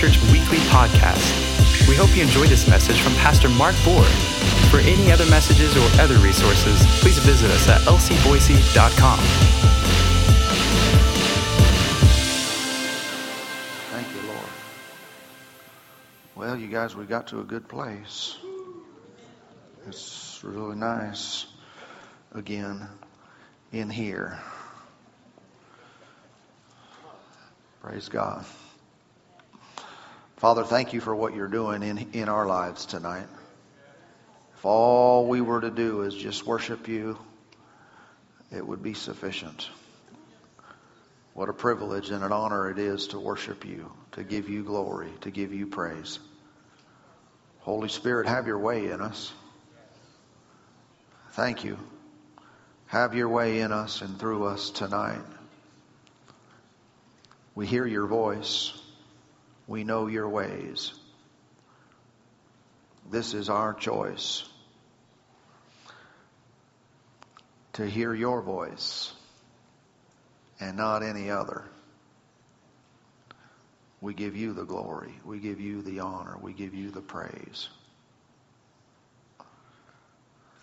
Church Weekly Podcast. We hope you enjoyed this message from Pastor Mark Boer. For any other messages or other resources, please visit us at lcboise.com. Thank you, Lord. Well, you guys, we got to a good place. It's really nice again in here. Praise God. Father, thank you for what you're doing in, in our lives tonight. If all we were to do is just worship you, it would be sufficient. What a privilege and an honor it is to worship you, to give you glory, to give you praise. Holy Spirit, have your way in us. Thank you. Have your way in us and through us tonight. We hear your voice. We know your ways. This is our choice to hear your voice and not any other. We give you the glory. We give you the honor. We give you the praise.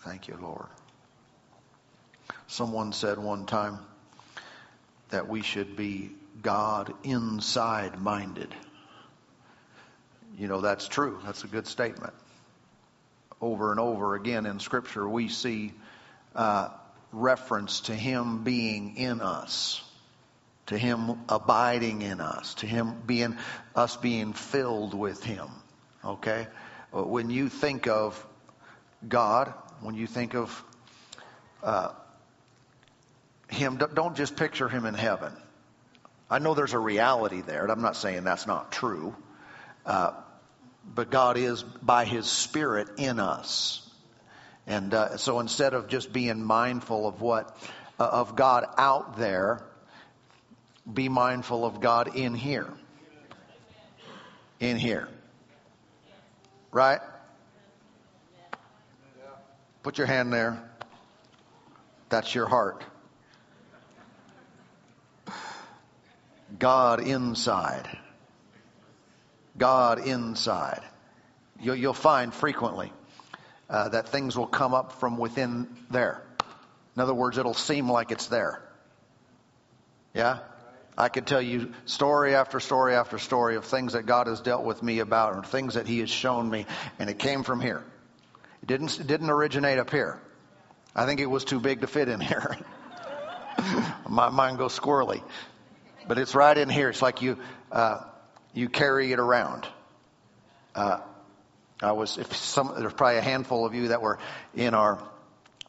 Thank you, Lord. Someone said one time that we should be God inside minded. You know, that's true. That's a good statement. Over and over again in Scripture, we see uh, reference to Him being in us, to Him abiding in us, to Him being, us being filled with Him. Okay? When you think of God, when you think of uh, Him, don't just picture Him in heaven. I know there's a reality there, and I'm not saying that's not true. Uh, but God is by His Spirit in us. And uh, so instead of just being mindful of what, uh, of God out there, be mindful of God in here. In here. Right? Put your hand there. That's your heart. God inside. God inside. You'll, you'll find frequently uh, that things will come up from within there. In other words, it'll seem like it's there. Yeah? I could tell you story after story after story of things that God has dealt with me about or things that He has shown me, and it came from here. It didn't, it didn't originate up here. I think it was too big to fit in here. My mind goes squirrely but it's right in here. It's like you uh, you carry it around. Uh, I was if some there's probably a handful of you that were in our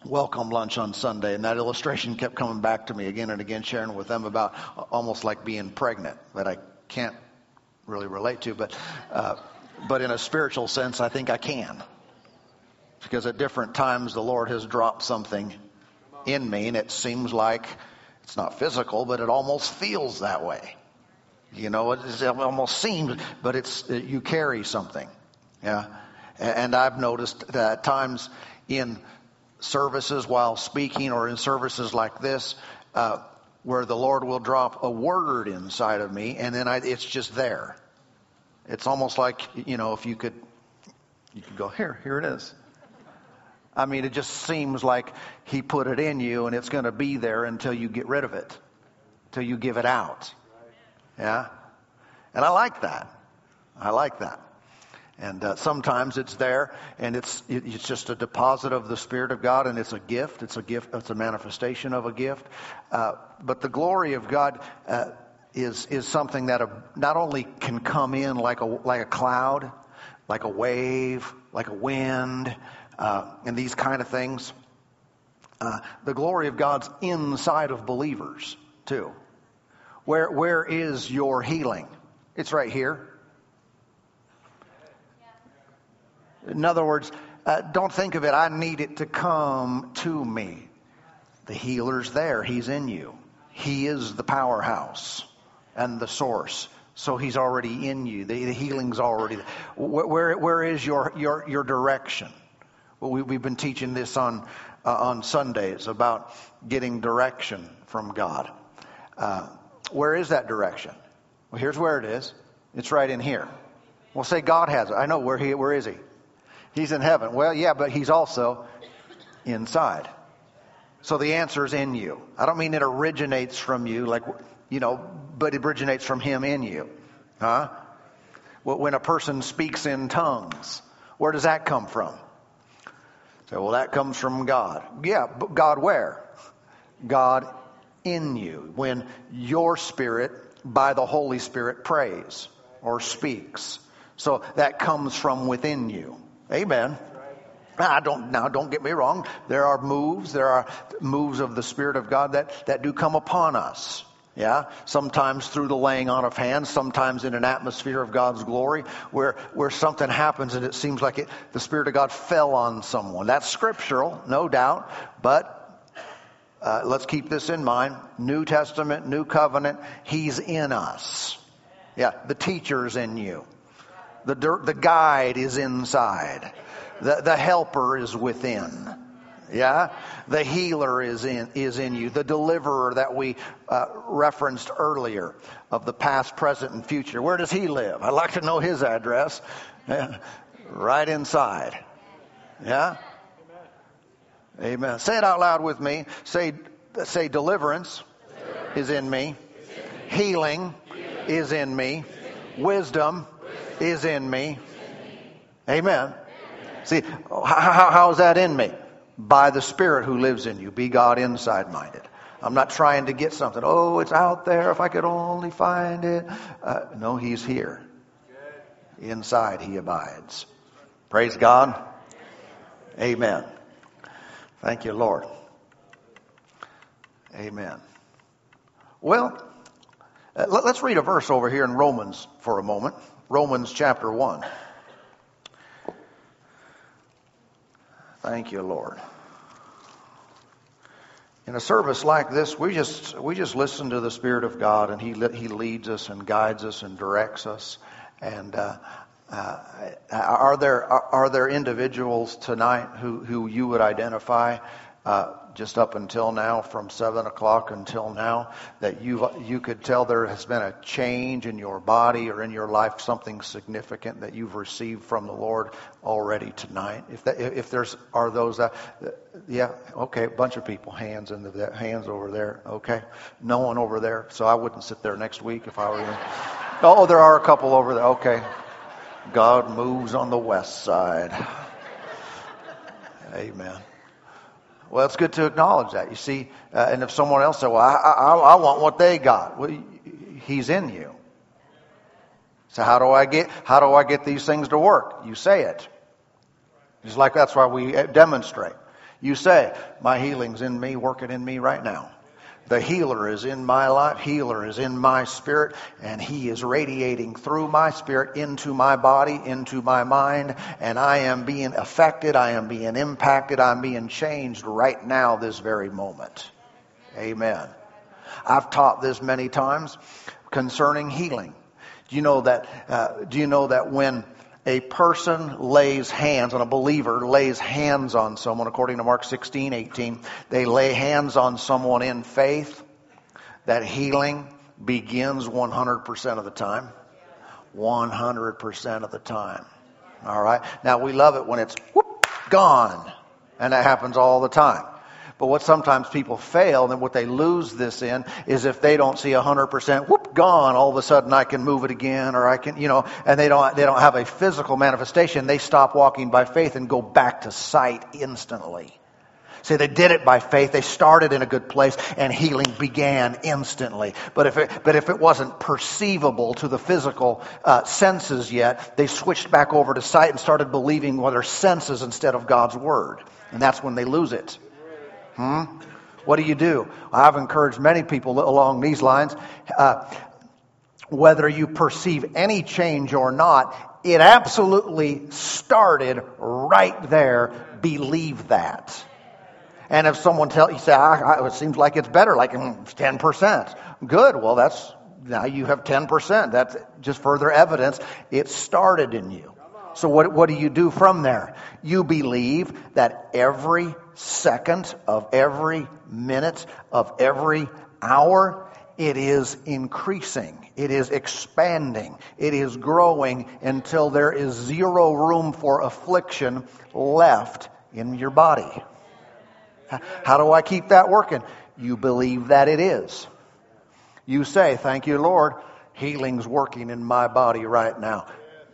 welcome lunch on Sunday, and that illustration kept coming back to me again and again, sharing with them about almost like being pregnant that I can't really relate to, but uh, but in a spiritual sense, I think I can. Because at different times the Lord has dropped something in me, and it seems like it's not physical, but it almost feels that way. You know, it almost seems, but it's you carry something. Yeah, and I've noticed that at times in services while speaking or in services like this, uh, where the Lord will drop a word inside of me, and then I, it's just there. It's almost like you know, if you could, you could go here. Here it is. I mean, it just seems like He put it in you and it's going to be there until you get rid of it, until you give it out. Yeah? And I like that. I like that. And uh, sometimes it's there, and it's it's just a deposit of the Spirit of God, and it's a gift. It's a gift. It's a manifestation of a gift. Uh, but the glory of God uh, is is something that a, not only can come in like a like a cloud, like a wave, like a wind, uh, and these kind of things. Uh, the glory of God's inside of believers too. Where where is your healing? It's right here. In other words, uh, don't think of it. I need it to come to me. The healer's there. He's in you. He is the powerhouse and the source. So he's already in you. The, the healing's already there. Where, where, is your, your, your direction? Well, we, have been teaching this on, uh, on Sundays about getting direction from God. Uh, where is that direction? Well, here's where it is. It's right in here. Well, say God has it. I know where he where is he? He's in heaven. Well, yeah, but he's also inside. So the answer is in you. I don't mean it originates from you, like you know, but it originates from him in you. Huh? When a person speaks in tongues, where does that come from? Say, well, that comes from God. Yeah, but God where? God in you. When your spirit, by the Holy Spirit, prays or speaks. So that comes from within you. Amen. I don't now don't get me wrong. There are moves, there are moves of the Spirit of God that, that do come upon us. Yeah, sometimes through the laying on of hands, sometimes in an atmosphere of God's glory, where where something happens and it seems like it, the Spirit of God fell on someone. That's scriptural, no doubt. But uh, let's keep this in mind: New Testament, New Covenant. He's in us. Yeah, the teacher's in you. The the guide is inside. The the helper is within. Yeah? The healer is in, is in you. The deliverer that we uh, referenced earlier of the past, present, and future. Where does he live? I'd like to know his address. right inside. Yeah? Amen. Amen. Say it out loud with me. Say, say deliverance, deliverance. is in me. Healing, is in me. Wisdom is in me. Amen. See, how, how is that in me? by the Spirit who lives in you. Be God inside minded. I'm not trying to get something. Oh, it's out there. If I could only find it. Uh, no, He's here. Inside He abides. Praise God. Amen. Thank you, Lord. Amen. Well, uh, let's read a verse over here in Romans for a moment. Romans chapter 1. Thank you, Lord. In a service like this, we just we just listen to the Spirit of God, and He He leads us and guides us and directs us. And uh, uh, are there are, there individuals tonight who who you would identify uh, just up until now, from seven o'clock until now, that you you could tell there has been a change in your body or in your life, something significant that you've received from the Lord already tonight. If that, if there's are those that, yeah, okay, a bunch of people, hands in the hands over there, okay, no one over there, so I wouldn't sit there next week if I were. Oh, there are a couple over there. Okay, God moves on the west side. Amen. Well, it's good to acknowledge that. You see, uh, and if someone else said, "Well, I, I, I want what they got," well, He's in you. So how do I get how do I get these things to work? You say it. It's like that's why we uh, demonstrate. You say, "My healing's in me, working in me right now." The healer is in my life. Healer is in my spirit, and he is radiating through my spirit into my body, into my mind, and I am being affected. I am being impacted. I'm being changed right now, this very moment. Amen. I've taught this many times concerning healing. Do you know that? Uh, do you know that when a person lays hands on a believer lays hands on someone according to mark 16 18 they lay hands on someone in faith. That healing begins 100% of the time. 100% of the time. All right? Now we love it when it's whoop, gone. And that happens all the time but what sometimes people fail and what they lose this in is if they don't see 100% whoop gone, all of a sudden I can move it again or I can, you know, and they don't, they don't have a physical manifestation. They stop walking by faith and go back to sight instantly. See, they did it by faith. They started in a good place and healing began instantly. But if it, but if it wasn't perceivable to the physical uh, senses yet, they switched back over to sight and started believing what their senses instead of God's word. And that's when they lose it. Hmm? What do you do? I've encouraged many people along these lines. Uh, whether you perceive any change or not, it absolutely started right there. Believe that. And if someone tells you, say, I, I, it seems like it's better, like 10%. Good. Well, that's, now you have 10%. That's just further evidence. It started in you. So what, what do you do from there? You believe that every second of every minute of every hour it is increasing, it is expanding, it is growing until there is zero room for affliction left in your body. How do I keep that working? You believe that it is. You say, Thank you, Lord, healing's working in my body right now.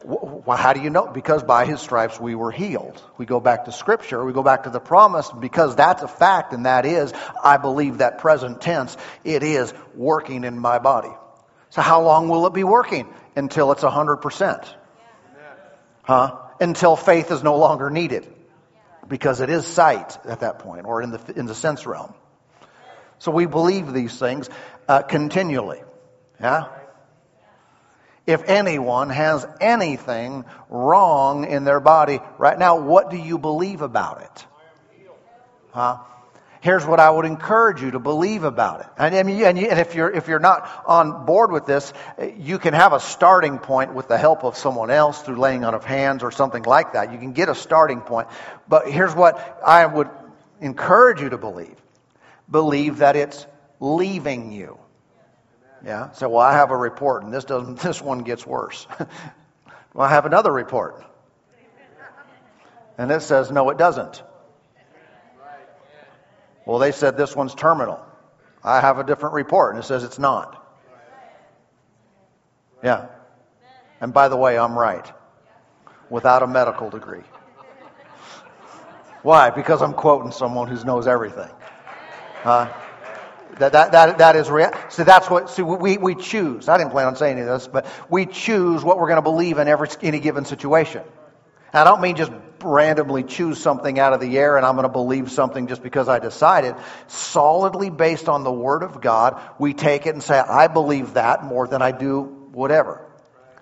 Well, how do you know? Because by his stripes we were healed. We go back to scripture, we go back to the promise, because that's a fact, and that is, I believe that present tense, it is working in my body. So how long will it be working? Until it's 100%. Huh? Until faith is no longer needed. Because it is sight at that point, or in the, in the sense realm. So we believe these things uh, continually. Yeah? If anyone has anything wrong in their body right now, what do you believe about it? Huh? Here's what I would encourage you to believe about it. And, and, you, and, you, and if you're if you're not on board with this, you can have a starting point with the help of someone else through laying on of hands or something like that. You can get a starting point. But here's what I would encourage you to believe: believe that it's leaving you. Yeah. So, well, I have a report, and this doesn't. This one gets worse. well, I have another report, and it says no, it doesn't. Well, they said this one's terminal. I have a different report, and it says it's not. Yeah. And by the way, I'm right. Without a medical degree. Why? Because I'm quoting someone who knows everything. Uh, that, that, that, that is real. So that's what, see, we, we choose. I didn't plan on saying any of this, but we choose what we're going to believe in every, any given situation. I don't mean just randomly choose something out of the air and I'm going to believe something just because I decided. Solidly based on the Word of God, we take it and say, I believe that more than I do whatever.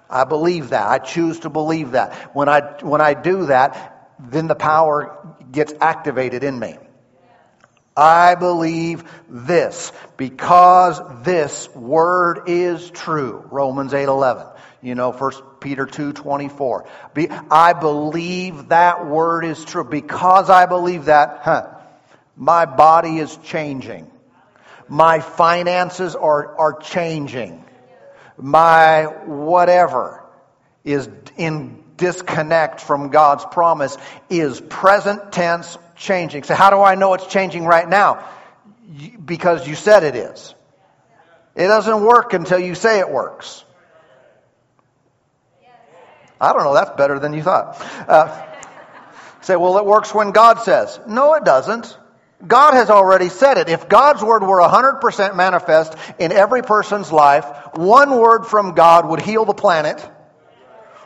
I believe that. I choose to believe that. When I, when I do that, then the power gets activated in me. I believe this because this word is true. Romans 8:11. You know, 1 Peter 2:24. Be, I believe that word is true because I believe that, huh, my body is changing. My finances are are changing. My whatever is in disconnect from God's promise is present tense changing. So, how do I know it's changing right now? Because you said it is. It doesn't work until you say it works. I don't know, that's better than you thought. Uh, say, well, it works when God says. No, it doesn't. God has already said it. If God's word were 100% manifest in every person's life, one word from God would heal the planet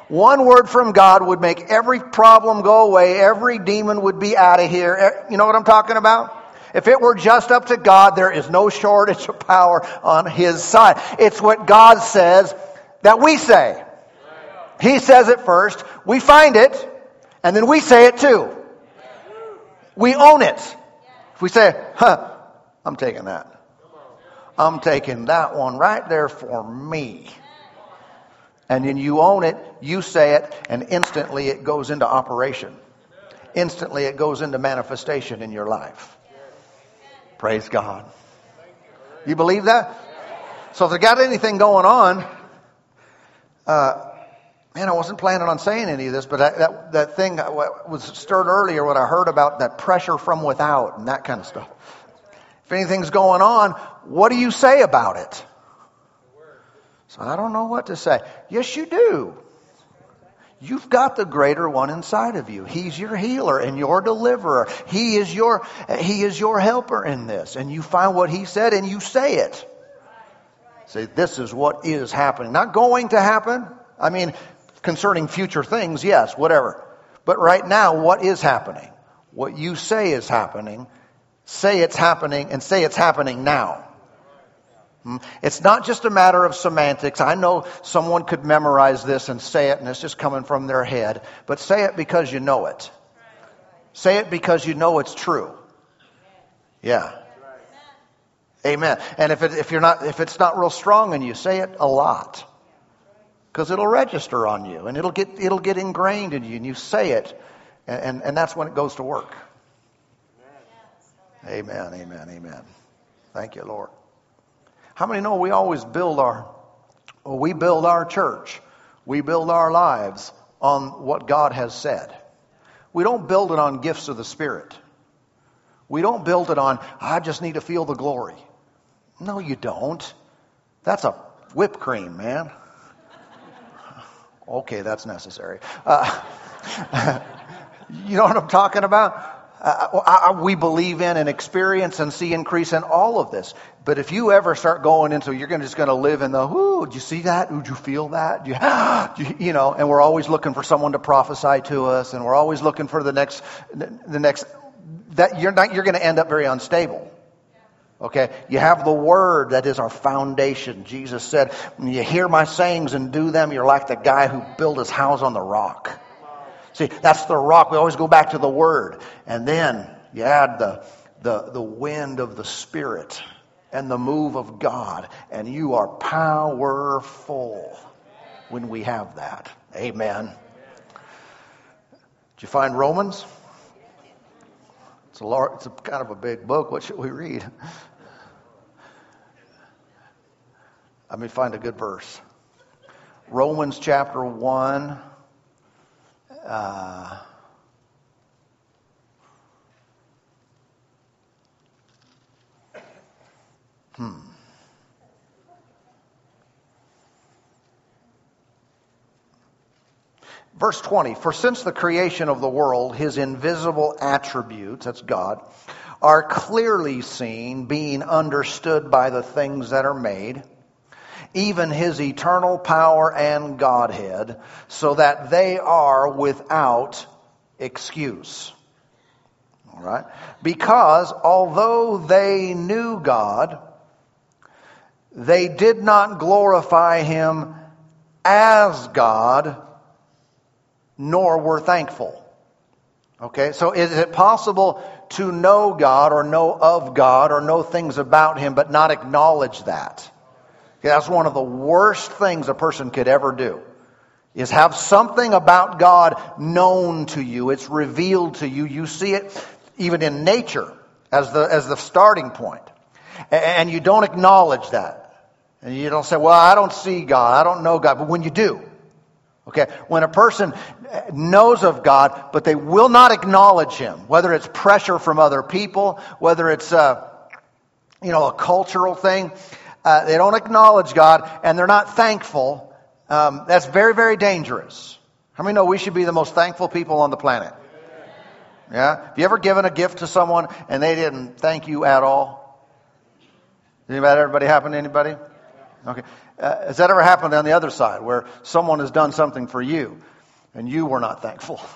one word from God would make every problem go away. Every demon would be out of here. You know what I'm talking about? If it were just up to God, there is no shortage of power on His side. It's what God says that we say. He says it first, we find it, and then we say it too. We own it. If we say, huh, I'm taking that. I'm taking that one right there for me and then you own it, you say it, and instantly it goes into operation. Instantly it goes into manifestation in your life. Praise God. You believe that? So if they got anything going on, uh, man, I wasn't planning on saying any of this, but that, that, that thing was stirred earlier when I heard about that pressure from without and that kind of stuff. If anything's going on, what do you say about it? I don't know what to say. Yes, you do. You've got the greater one inside of you. He's your healer and your deliverer. He is your, he is your helper in this. And you find what he said and you say it. Say, this is what is happening. Not going to happen. I mean, concerning future things, yes, whatever. But right now, what is happening? What you say is happening. Say it's happening and say it's happening now. It's not just a matter of semantics. I know someone could memorize this and say it and it's just coming from their head, but say it because you know it. Say it because you know it's true. Yeah. Amen. And if, it, if you're not, if it's not real strong in you, say it a lot. Because it'll register on you and it'll get, it'll get ingrained in you and you say it and, and, and that's when it goes to work. Amen, amen, amen. Thank you, Lord. How many know we always build our, we build our church, we build our lives on what God has said. We don't build it on gifts of the Spirit. We don't build it on, I just need to feel the glory. No, you don't. That's a whipped cream, man. Okay, that's necessary. Uh, you know what I'm talking about? Uh, I, we believe in and experience and see increase in all of this. But if you ever start going into, you're gonna, just going to live in the, ooh, did you see that? Do you feel that? You, you, you know, and we're always looking for someone to prophesy to us, and we're always looking for the next, the next. That you're not, you're going to end up very unstable. Okay, you have the word that is our foundation. Jesus said, "When you hear my sayings and do them, you're like the guy who built his house on the rock." See, that's the rock. We always go back to the Word. And then you add the, the, the wind of the Spirit and the move of God, and you are powerful when we have that. Amen. Did you find Romans? It's a, large, it's a kind of a big book. What should we read? Let me find a good verse. Romans chapter 1 uh, hmm. Verse 20, for since the creation of the world, his invisible attributes, that's God, are clearly seen, being understood by the things that are made even his eternal power and Godhead, so that they are without excuse. All right? Because although they knew God, they did not glorify him as God, nor were thankful. Okay, so is it possible to know God or know of God or know things about Him but not acknowledge that? That's one of the worst things a person could ever do. Is have something about God known to you. It's revealed to you. You see it even in nature as the, as the starting point. And you don't acknowledge that. And you don't say, well, I don't see God. I don't know God. But when you do, okay, when a person knows of God, but they will not acknowledge Him, whether it's pressure from other people, whether it's, uh, you know, a cultural thing, uh, they don't acknowledge God, and they're not thankful, um, that's very, very dangerous. How many know we should be the most thankful people on the planet? Yeah? Have you ever given a gift to someone and they didn't thank you at all? Anybody, everybody happen to anybody? Okay. Uh, has that ever happened on the other side where someone has done something for you and you were not thankful?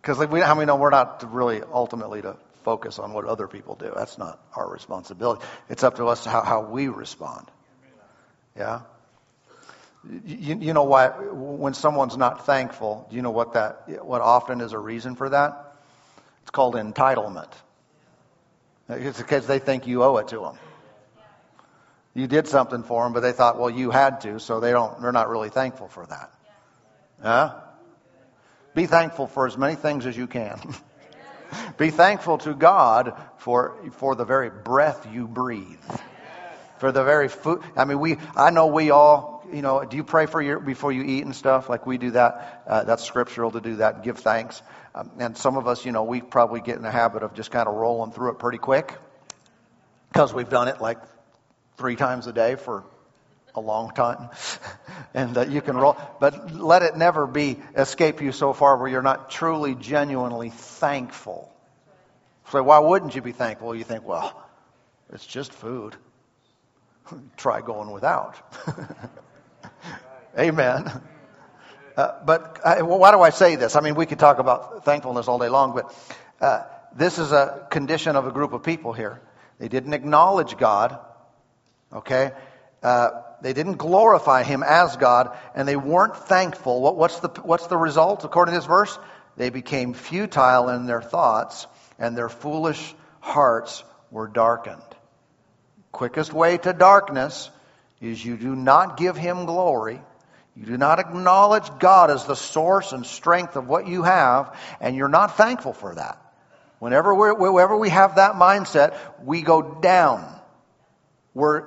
Because like, how many know we're not really ultimately to focus on what other people do. That's not our responsibility. It's up to us how, how we respond. Yeah? You, you know why, when someone's not thankful, do you know what that, what often is a reason for that? It's called entitlement. It's because they think you owe it to them. You did something for them, but they thought, well, you had to, so they don't, they're not really thankful for that. Yeah? Be thankful for as many things as you can. Be thankful to God for, for the very breath you breathe. For the very food. I mean, we, I know we all, you know, do you pray for your, before you eat and stuff? Like we do that. Uh, that's scriptural to do that. Give thanks. Um, and some of us, you know, we probably get in the habit of just kind of rolling through it pretty quick. Because we've done it like three times a day for a long time. and that you can roll, but let it never be escape you so far where you're not truly, genuinely thankful. So why wouldn't you be thankful? You think, well, it's just food. Try going without. Amen. Uh, but I, well, why do I say this? I mean, we could talk about thankfulness all day long, but uh, this is a condition of a group of people here. They didn't acknowledge God, okay? Uh, they didn't glorify him as God, and they weren't thankful. What, what's, the, what's the result, according to this verse? They became futile in their thoughts, and their foolish hearts were darkened. Quickest way to darkness is you do not give him glory. You do not acknowledge God as the source and strength of what you have, and you're not thankful for that. Whenever, whenever we have that mindset, we go down We're,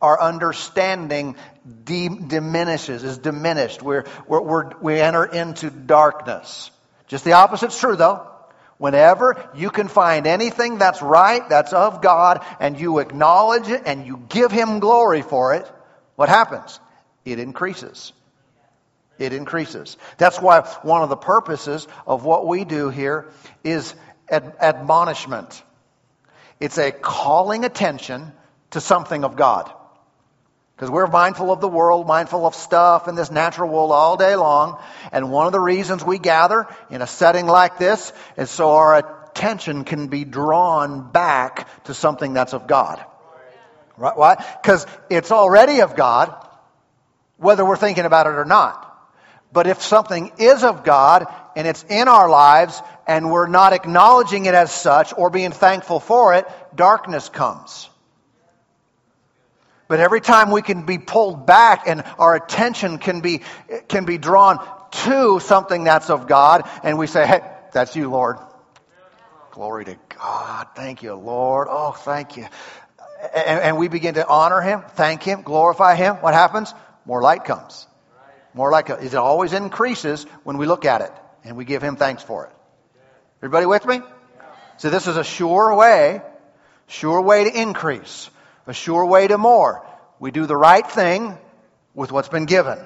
our understanding de- diminishes, is diminished. We're, we're, we're, we enter into darkness. Just the opposite's true, though. Whenever you can find anything that's right, that's of God, and you acknowledge it and you give Him glory for it, what happens? It increases. It increases. That's why one of the purposes of what we do here is ad- admonishment. It's a calling attention to something of God. Because we're mindful of the world, mindful of stuff in this natural world all day long. And one of the reasons we gather in a setting like this is so our attention can be drawn back to something that's of God. Right? Why? Because it's already of God, whether we're thinking about it or not. But if something is of God and it's in our lives and we're not acknowledging it as such or being thankful for it, darkness comes. But every time we can be pulled back and our attention can be, can be drawn to something that's of God, and we say, hey, that's you, Lord. Glory to God. Thank you, Lord. Oh, thank you. And, and we begin to honor Him, thank Him, glorify Him. What happens? More light comes. More light comes. It always increases when we look at it and we give Him thanks for it. Everybody with me? So this is a sure way, sure way to increase a sure way to more. We do the right thing with what's been given.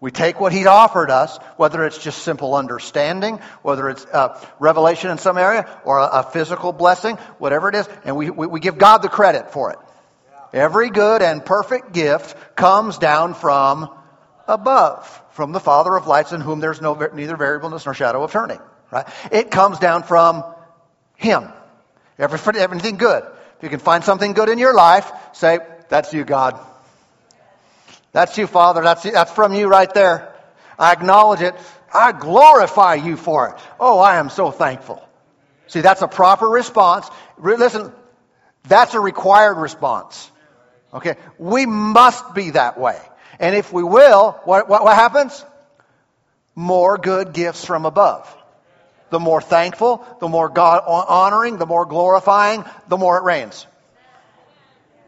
We take what He's offered us, whether it's just simple understanding, whether it's uh, revelation in some area, or a, physical blessing, whatever it is, and we, we, we give God the credit for it. Every good and perfect gift comes down from above, from the Father of lights, in whom there's no neither variableness nor shadow of turning. Right? It comes down from Him. Every, everything good. You can find something good in your life, say, That's you, God. That's you, Father. That's, you. that's from you right there. I acknowledge it. I glorify you for it. Oh, I am so thankful. See, that's a proper response. Listen, that's a required response. Okay? We must be that way. And if we will, what, what, what happens? More good gifts from above the more thankful, the more God honoring, the more glorifying, the more it rains.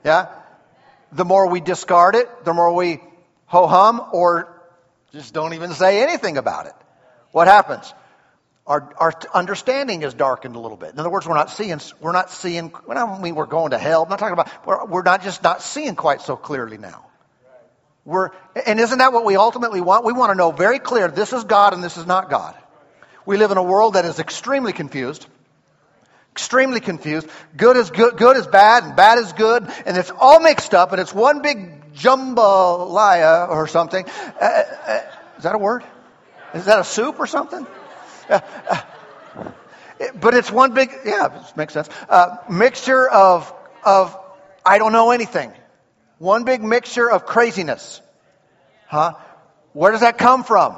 Yeah? The more we discard it, the more we ho hum or just don't even say anything about it. What happens? Our, our understanding is darkened a little bit. In other words, we're not seeing, we're not seeing, I mean we're going to hell. I'm not talking about, we're, we're not just not seeing quite so clearly now. We're, and isn't that what we ultimately want? We want to know very clear, this is God and this is not God. We live in a world that is extremely confused. Extremely confused. Good is good, good is bad, and bad is good, and it's all mixed up, and it's one big jambalaya or something. Uh, uh, is that a word? Is that a soup or something? Uh, uh but it's one big, yeah, it makes sense. Uh, mixture of, of, I don't know anything. One big mixture of craziness. Huh? Where does that come from?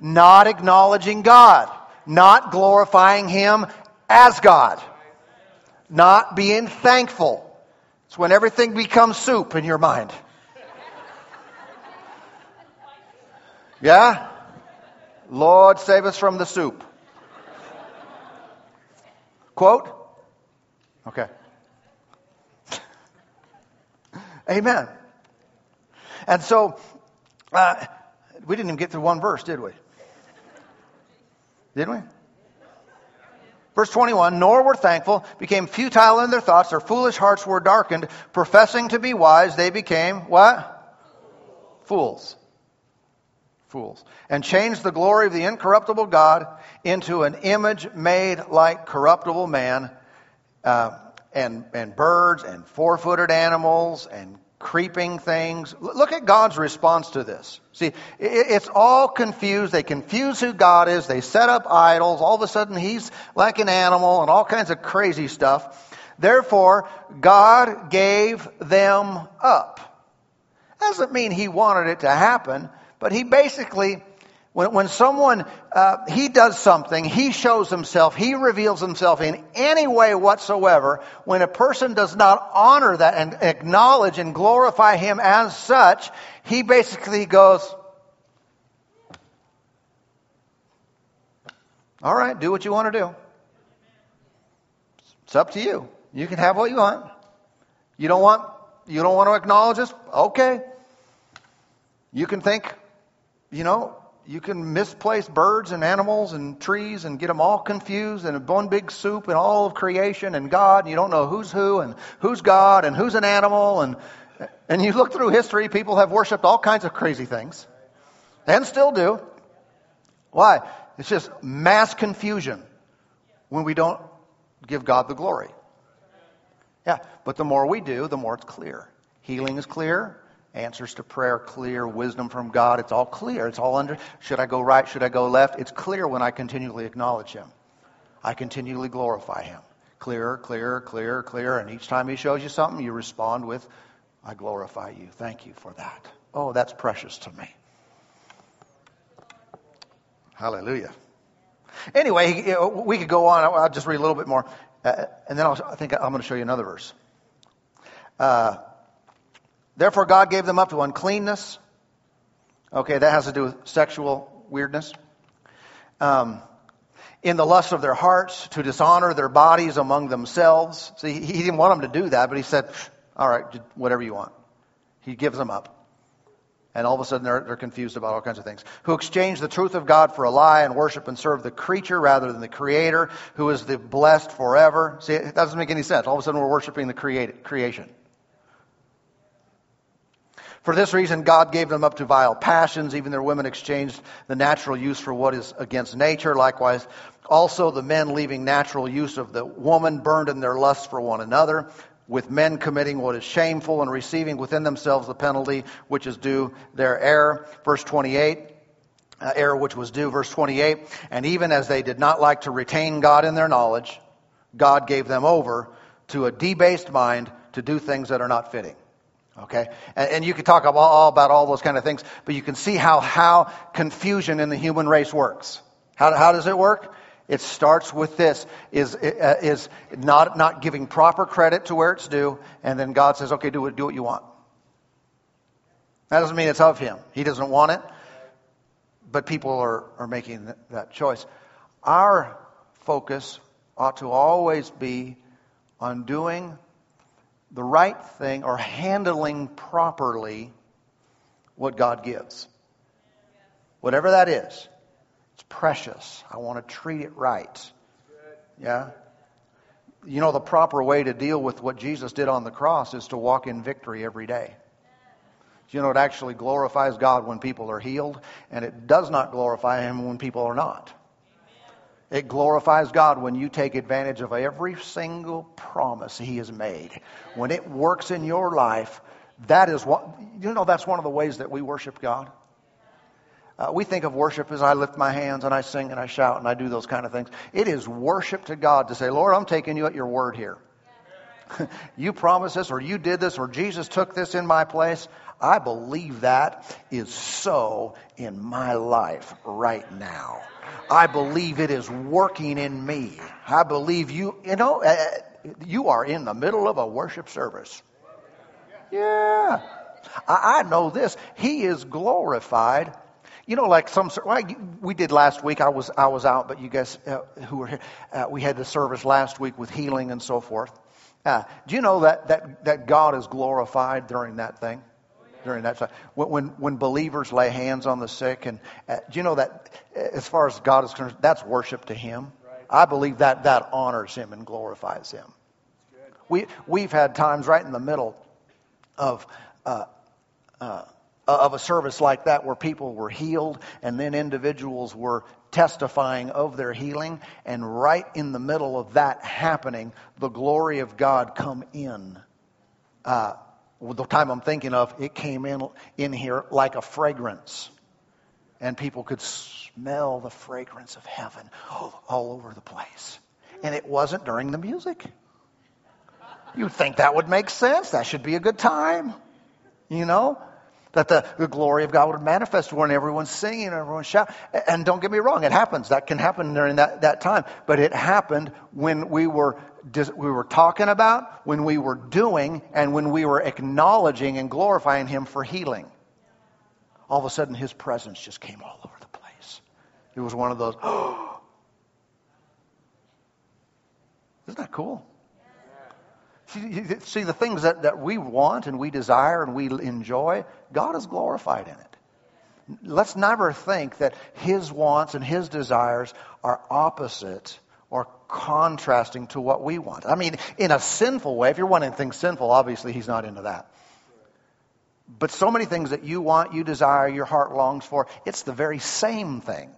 Not acknowledging God not glorifying Him as God, not being thankful. It's when everything becomes soup in your mind. Yeah? Lord, save us from the soup. Quote? Okay. Amen. And so, uh, we didn't even get through one verse, did we? Didn't we? Verse 21 Nor were thankful, became futile in their thoughts, their foolish hearts were darkened. Professing to be wise, they became what? Fools. Fools. And changed the glory of the incorruptible God into an image made like corruptible man, uh, and, and birds, and four footed animals, and creeping things. Look at God's response to this. See, it's all confused. They confuse who God is. They set up idols. All of a sudden, He's like an animal and all kinds of crazy stuff. Therefore, God gave them up. Doesn't mean He wanted it to happen, but He basically when, when someone, uh, he does something, he shows himself, he reveals himself in any way whatsoever, when a person does not honor that and acknowledge and glorify him as such, he basically goes, all right, do what you want to do. It's up to you. You can have what you want. You don't want, You don't want to acknowledge this? Okay. You can think, you know, you can misplace birds and animals and trees and get them all confused and one big soup and all of creation and God, and you don't know who's who and who's God and who's an animal. And, and you look through history, people have worshiped all kinds of crazy things and still do. Why? It's just mass confusion when we don't give God the glory. Yeah, but the more we do, the more it's clear. Healing is clear, answers to prayer clear, wisdom from God, it's all clear. It's all under should I go right, should I go left? It's clear when I continually acknowledge him. I continually glorify him. Clearer, clearer, clearer, clearer, and each time he shows you something, you respond with I glorify you. Thank you for that. Oh, that's precious to me. Hallelujah. Anyway, we could go on. I'll just read a little bit more. Uh, and then I'll, i think I'm going to show you another verse. Uh, Therefore, God gave them up to uncleanness. Okay, that has to do with sexual weirdness. Um, in the lust of their hearts, to dishonor their bodies among themselves. See, he didn't want them to do that, but he said, all right, whatever you want. He gives them up. And all of a sudden they're, they're confused about all kinds of things. Who exchange the truth of God for a lie and worship and serve the creature rather than the creator, who is the blessed forever. See, it doesn't make any sense. All of a sudden we're worshiping the create, creation. For this reason, God gave them up to vile passions. Even their women exchanged the natural use for what is against nature. Likewise, also the men leaving natural use of the woman burned in their lust for one another with men committing what is shameful and receiving within themselves the penalty which is due their error. Verse 28. Uh, error which was due, verse 28. And even as they did not like to retain God in their knowledge, God gave them over to a debased mind to do things that are not fitting. Okay? And, and you could talk about all, about all those kind of things, but you can see how, how confusion in the human race works. How, how does it work? It starts with this, is, uh, is not, not giving proper credit to where it's due, and then God says, okay, do, do what you want. That doesn't mean it's of Him. He doesn't want it, but people are, are making that choice. Our focus ought to always be on doing the right thing or handling properly what God gives. Whatever that is. It's precious. I want to treat it right. Yeah? You know, the proper way to deal with what Jesus did on the cross is to walk in victory every day. You know, it actually glorifies God when people are healed, and it does not glorify Him when people are not. It glorifies God when you take advantage of every single promise He has made. When it works in your life, that is what, you know, that's one of the ways that we worship God. Uh, we think of worship as I lift my hands and I sing and I shout and I do those kind of things. It is worship to God to say, Lord, I'm taking you at your word here. you promised this or you did this or Jesus took this in my place. I believe that is so in my life right now. I believe it is working in me. I believe you, you know, uh, you are in the middle of a worship service. Yeah. I, I know this. He is glorified you know, like some like we did last week. I was I was out, but you guys uh, who were here, uh, we had the service last week with healing and so forth. Uh, do you know that that that God is glorified during that thing? During that time, when, when, when believers lay hands on the sick, and uh, do you know that uh, as far as God is concerned, that's worship to Him. I believe that that honors Him and glorifies Him. We we've had times right in the middle of uh, uh, uh, of a service like that where people were healed and then individuals were testifying of their healing and right in the middle of that happening the glory of god come in. Uh, the time i'm thinking of it came in in here like a fragrance. And people could smell the fragrance of heaven all over the place. And it wasn't during the music. You'd think that would make sense. That should be a good time you know that the, the glory of God would manifest when everyone's singing and everyone's shouting. And don't get me wrong, it happens. That can happen during that, that time. But it happened when we were, we were talking about, when we were doing, and when we were acknowledging and glorifying Him for healing. All of a sudden, His presence just came all over the place. It was one of those, oh. Isn't that cool? See, the things that, that we want and we desire and we enjoy, God is glorified in it. Let's never think that His wants and His desires are opposite or contrasting to what we want. I mean, in a sinful way, if you're wanting things sinful, obviously He's not into that. But so many things that you want, you desire, your heart longs for, it's the very same thing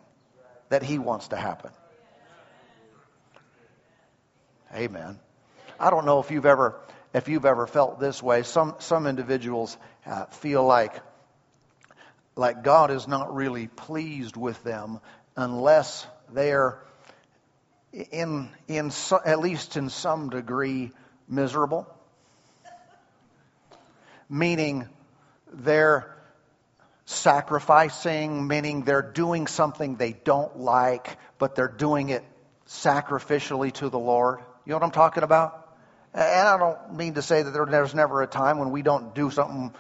that He wants to happen. Amen. I don't know if you've ever if you've ever felt this way. Some some individuals uh, feel like like God is not really pleased with them unless they're in in so, at least in some degree miserable. Meaning they're sacrificing, meaning they're doing something they don't like, but they're doing it sacrificially to the Lord. You know what I'm talking about? And I don't mean to say that there's never a time when we don't do something,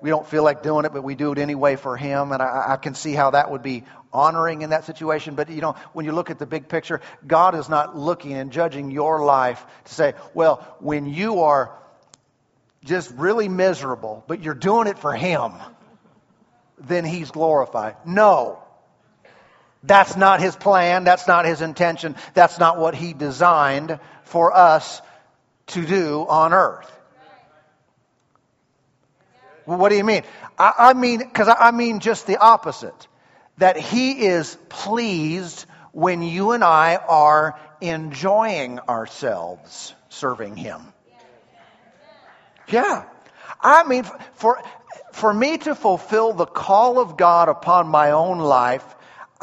we don't feel like doing it, but we do it anyway for Him. And I, I can see how that would be honoring in that situation. But, you know, when you look at the big picture, God is not looking and judging your life to say, well, when you are just really miserable, but you're doing it for Him, then He's glorified. No. That's not His plan. That's not His intention. That's not what He designed for us to do on earth. Well, what do you mean? I, I mean, because I, I mean just the opposite. That He is pleased when you and I are enjoying ourselves serving Him. Yeah. I mean, for, for me to fulfill the call of God upon my own life,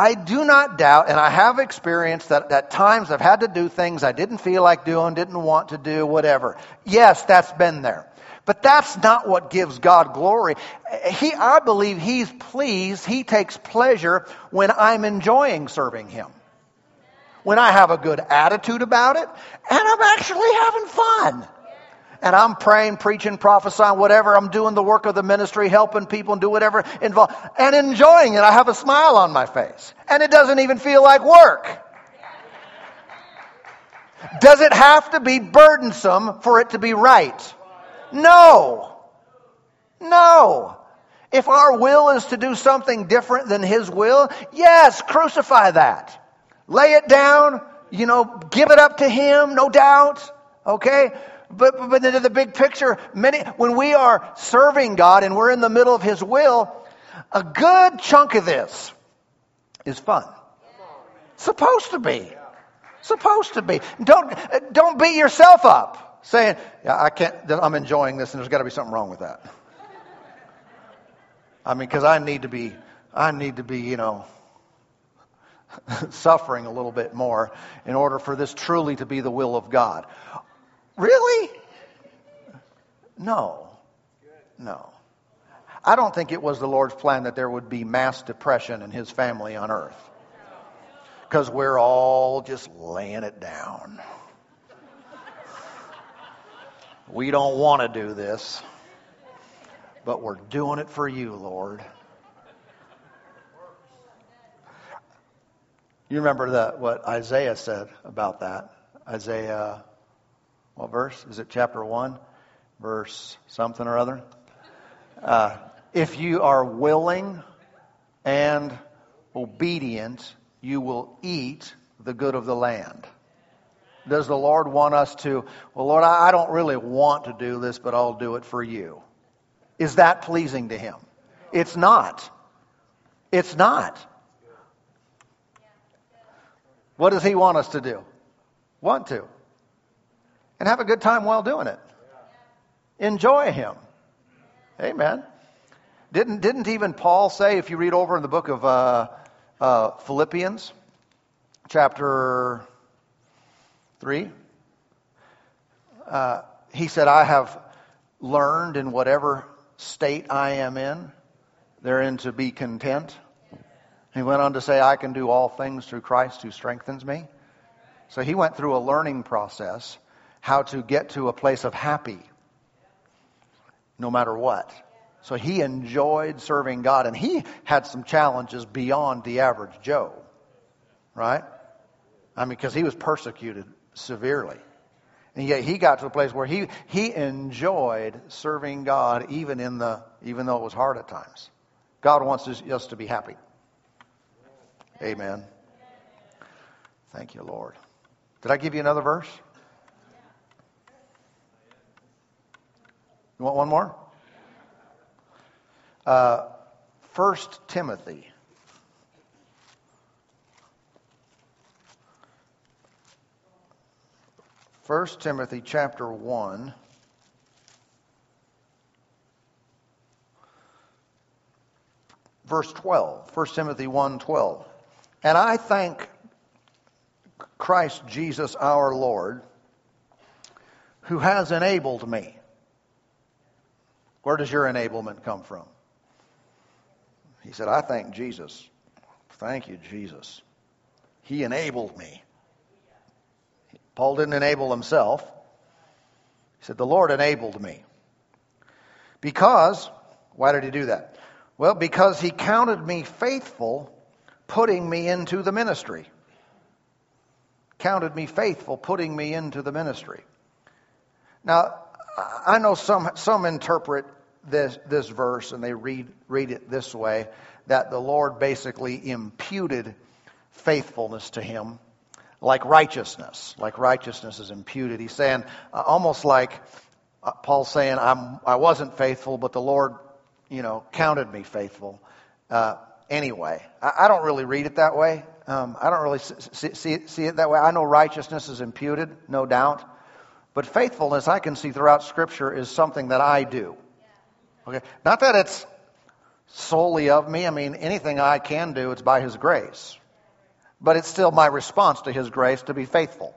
I do not doubt, and I have experienced that at times I've had to do things I didn't feel like doing, didn't want to do, whatever. Yes, that's been there. But that's not what gives God glory. He, I believe He's pleased, He takes pleasure when I'm enjoying serving Him. When I have a good attitude about it, and I'm actually having fun and I'm praying, preaching, prophesying, whatever. I'm doing the work of the ministry, helping people and do whatever involved and enjoying it. I have a smile on my face and it doesn't even feel like work. Does it have to be burdensome for it to be right? No. No. If our will is to do something different than His will, yes, crucify that. Lay it down, you know, give it up to Him, no doubt. Okay? But, but into the big picture, many, when we are serving God and we're in the middle of His will, a good chunk of this is fun. Supposed to be. Supposed to be. Don't, don't beat yourself up saying, yeah, I can't, I'm enjoying this and there's got to be something wrong with that. I mean, because I need to be, I need to be, you know, suffering a little bit more in order for this truly to be the will of God. Really? No. No. I don't think it was the Lord's plan that there would be mass depression in his family on earth. Because we're all just laying it down. We don't want to do this, but we're doing it for you, Lord. You remember that what Isaiah said about that? Isaiah what verse? Is it chapter 1? Verse something or other? Uh, if you are willing and obedient, you will eat the good of the land. Does the Lord want us to, well, Lord, I don't really want to do this, but I'll do it for you? Is that pleasing to Him? It's not. It's not. What does He want us to do? Want to and have a good time while doing it. Enjoy Him. Amen. Didn't, didn't even Paul say, if you read over in the book of uh, uh, Philippians, chapter 3, uh, he said, I have learned in whatever state I am in, therein to be content. He went on to say, I can do all things through Christ who strengthens me. So he went through a learning process how to get to a place of happy no matter what. So he enjoyed serving God and he had some challenges beyond the average Joe. Right? I mean, because he was persecuted severely. And yet he got to a place where he, he enjoyed serving God even in the even though it was hard at times. God wants us to be happy. Amen. Thank you, Lord. Did I give you another verse? You want one more? Uh, 1 Timothy. First Timothy chapter 1. Verse 12. 1 Timothy 1 12. And I thank Christ Jesus our Lord, who has enabled me. Where does your enablement come from? He said, I thank Jesus. Thank you, Jesus. He enabled me. Paul didn't enable himself. He said, The Lord enabled me. Because, why did he do that? Well, because he counted me faithful, putting me into the ministry. Counted me faithful, putting me into the ministry. Now, I know some, some interpret this, this verse and they read, read it this way that the Lord basically imputed faithfulness to him like righteousness. Like righteousness is imputed. He's saying, uh, almost like uh, Paul's saying, I'm, I wasn't faithful, but the Lord, you know, counted me faithful. Uh, anyway, I, I, don't really read it that way. Um, I don't really see, see, see it that way. I know righteousness is imputed, no doubt. But faithfulness, I can see throughout Scripture, is something that I do. Okay? Not that it's solely of me. I mean, anything I can do, it's by His grace. But it's still my response to His grace to be faithful,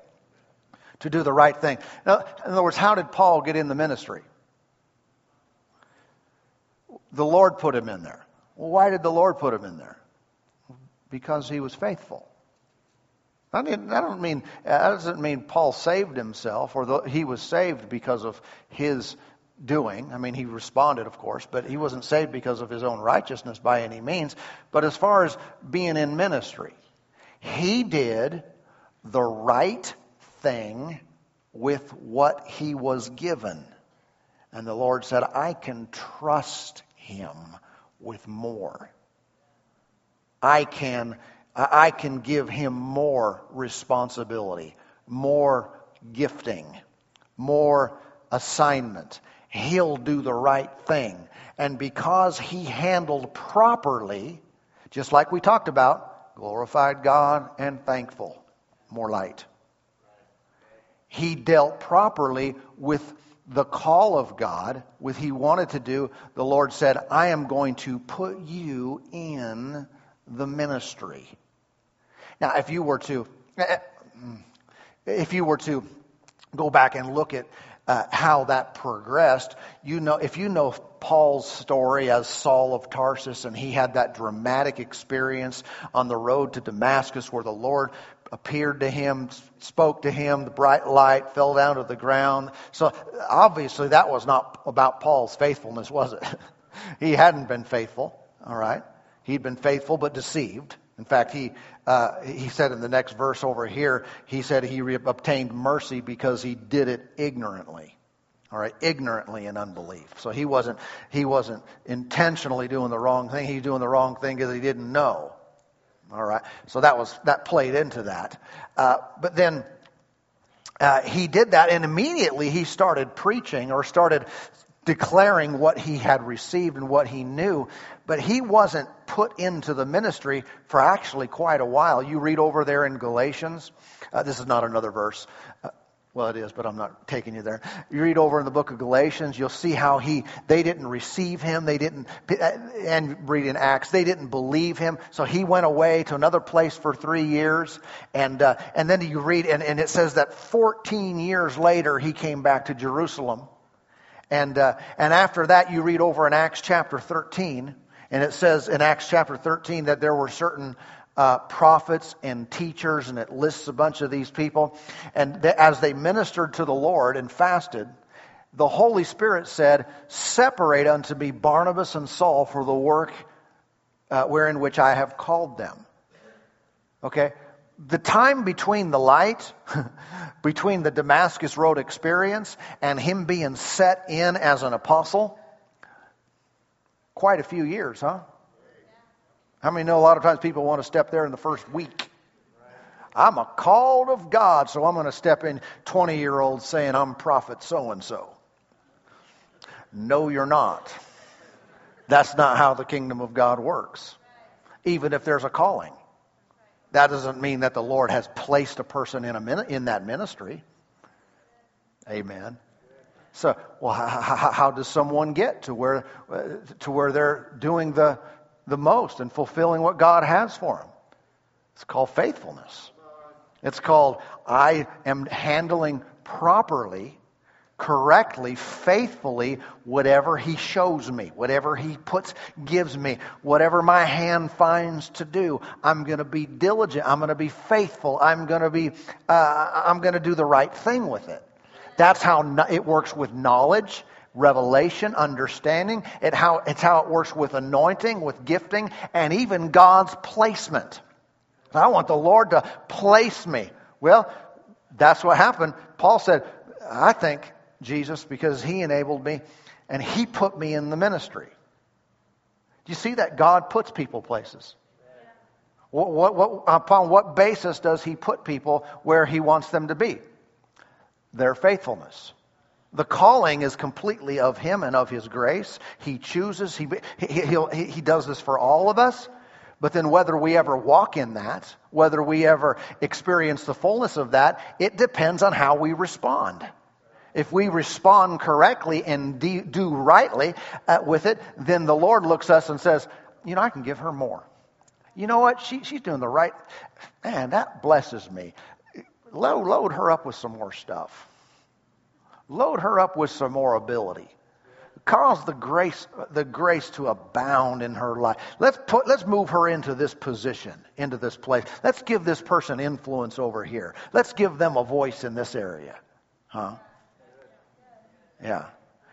to do the right thing. Now, in other words, how did Paul get in the ministry? The Lord put him in there. Well, why did the Lord put him in there? Because he was faithful. I mean, don't mean that doesn't mean Paul saved himself or the, he was saved because of his doing. I mean, he responded, of course, but he wasn't saved because of his own righteousness by any means. But as far as being in ministry, he did the right thing with what he was given. And the Lord said, I can trust him with more. I can I can give him more responsibility, more gifting, more assignment. He'll do the right thing. And because he handled properly, just like we talked about, glorified God and thankful, more light. He dealt properly with the call of God, with he wanted to do. The Lord said, I am going to put you in the ministry. Now, if you were to, eh, eh, mm, if you were to go back and look at uh, how that progressed, you know, if you know Paul's story as Saul of Tarsus, and he had that dramatic experience on the road to Damascus where the Lord appeared to him, spoke to him, the bright light fell down to the ground. So obviously that was not about Paul's faithfulness, was it? he hadn't been faithful, all right? He'd been faithful but deceived. In fact, he, uh, he said in the next verse over here, he said he re- obtained mercy because he did it ignorantly. All right, ignorantly in unbelief. So he wasn't, he wasn't intentionally doing the wrong thing. He's doing the wrong thing because he didn't know. All right, so that was, that played into that. Uh, but then, uh, he did that and immediately he started preaching or started declaring what he had received and what he knew. But he wasn't put into the ministry for actually quite a while. You read over there in Galatians. Uh, this is not another verse. Uh, well, it is, but I'm not taking you there. You read over in the book of Galatians, you'll see how he, they didn't receive him, they didn't, and read in Acts, they didn't believe him, so he went away to another place for three years, and, uh, and then you read, and, and it says that 14 years later he came back to Jerusalem, and, uh, and after that, you read over in Acts chapter 13, and it says in Acts chapter 13 that there were certain uh, prophets and teachers, and it lists a bunch of these people. And th- as they ministered to the Lord and fasted, the Holy Spirit said, Separate unto me Barnabas and Saul for the work uh, wherein which I have called them. Okay? The time between the light, between the Damascus Road experience and him being set in as an apostle, quite a few years, huh? How many know a lot of times people want to step there in the first week? I'm a called of God, so I'm going to step in 20 year old saying I'm prophet so and so. No, you're not. That's not how the kingdom of God works, even if there's a calling. That doesn't mean that the Lord has placed a person in, a, in that ministry. Amen. So, well, how, how, does someone get to where, to where they're doing the, the most and fulfilling what God has for them? It's called faithfulness. It's called I am handling properly correctly, faithfully, whatever He shows me, whatever He puts, gives me, whatever my hand finds to do. I'm going to be diligent. I'm going to be faithful. I'm going to be, uh, I'm going to do the right thing with it. That's how it works with knowledge, revelation, understanding. It how, it's how it works with anointing, with gifting, and even God's placement. I want the Lord to place me. Well, that's what happened. Paul said, I think Jesus because he enabled me and he put me in the ministry. Do you see that God puts people places? What, what, what, upon what basis does he put people where he wants them to be? Their faithfulness. The calling is completely of him and of his grace. He chooses, he, he, he, he does this for all of us. But then, whether we ever walk in that, whether we ever experience the fullness of that, it depends on how we respond if we respond correctly and do rightly uh, with it, then the Lord looks us and says, You know, I can give her more. You know what? She, she's doing the right. Man, that blesses me. Load, load her up with some more stuff. Load her up with some more ability. Cause the grace, the grace to abound in her life. Let's put, let's move her into this position, into this place. Let's give this person influence over here. Let's give them a voice in this area. Huh? Yeah.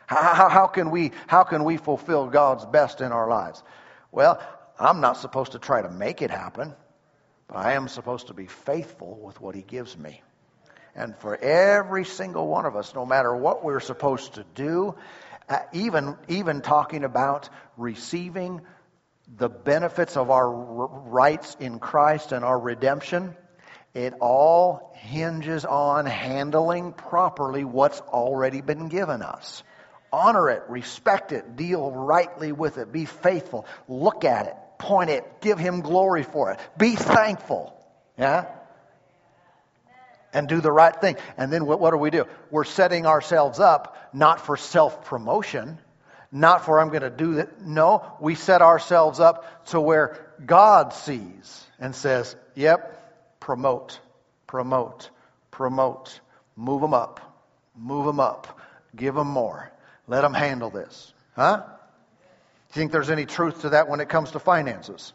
How, how, how, can we, how can we fulfill God's best in our lives? Well, I'm not supposed to try to make it happen, but I am supposed to be faithful with what He gives me. And for every single one of us, no matter what we're supposed to do, uh, even, even talking about receiving the benefits of our rights in Christ and our redemption, it all hinges on handling properly what's already been given us. Honor it, respect it, deal rightly with it, be faithful, look at it, point it, give Him glory for it, be thankful. Yeah? And do the right thing. And then what, what do we do? We're setting ourselves up not for self promotion, not for I'm going to do that. No, we set ourselves up to where God sees and says, yep, promote, promote, promote. Move them up, move them up, give them more. Let them handle this. Huh? Do you think there's any truth to that when it comes to finances?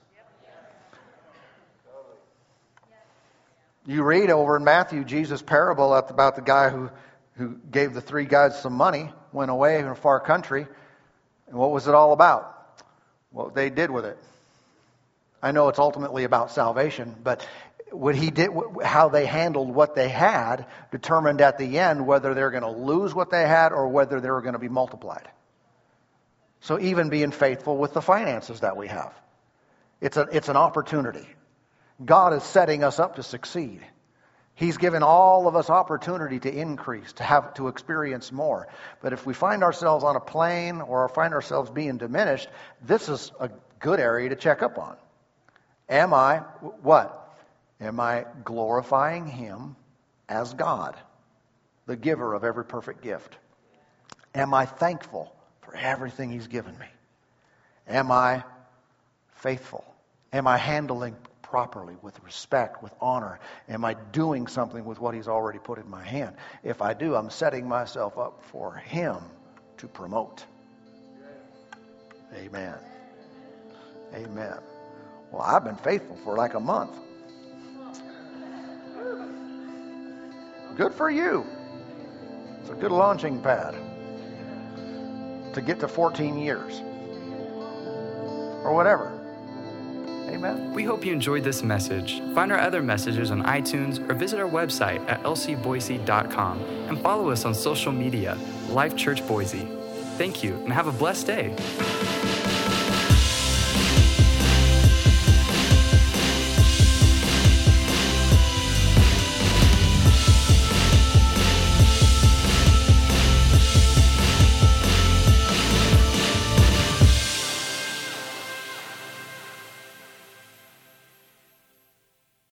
You read over in Matthew Jesus' parable about the guy who, who gave the three guys some money, went away in a far country, and what was it all about? What they did with it. I know it's ultimately about salvation, but what he did, how they handled what they had, determined at the end whether they're going to lose what they had or whether they were going to be multiplied. So even being faithful with the finances that we have, it's, a, it's an opportunity. God is setting us up to succeed. He's given all of us opportunity to increase, to have to experience more. But if we find ourselves on a plane or find ourselves being diminished, this is a good area to check up on. Am I what? Am I glorifying Him as God, the giver of every perfect gift? Am I thankful for everything He's given me? Am I faithful? Am I handling properly, with respect, with honor? Am I doing something with what He's already put in my hand? If I do, I'm setting myself up for Him to promote. Amen. Amen. Well, I've been faithful for like a month. Good for you. It's a good launching pad to get to 14 years or whatever. Amen. We hope you enjoyed this message. Find our other messages on iTunes or visit our website at lcboise.com and follow us on social media, Life Church Boise. Thank you and have a blessed day.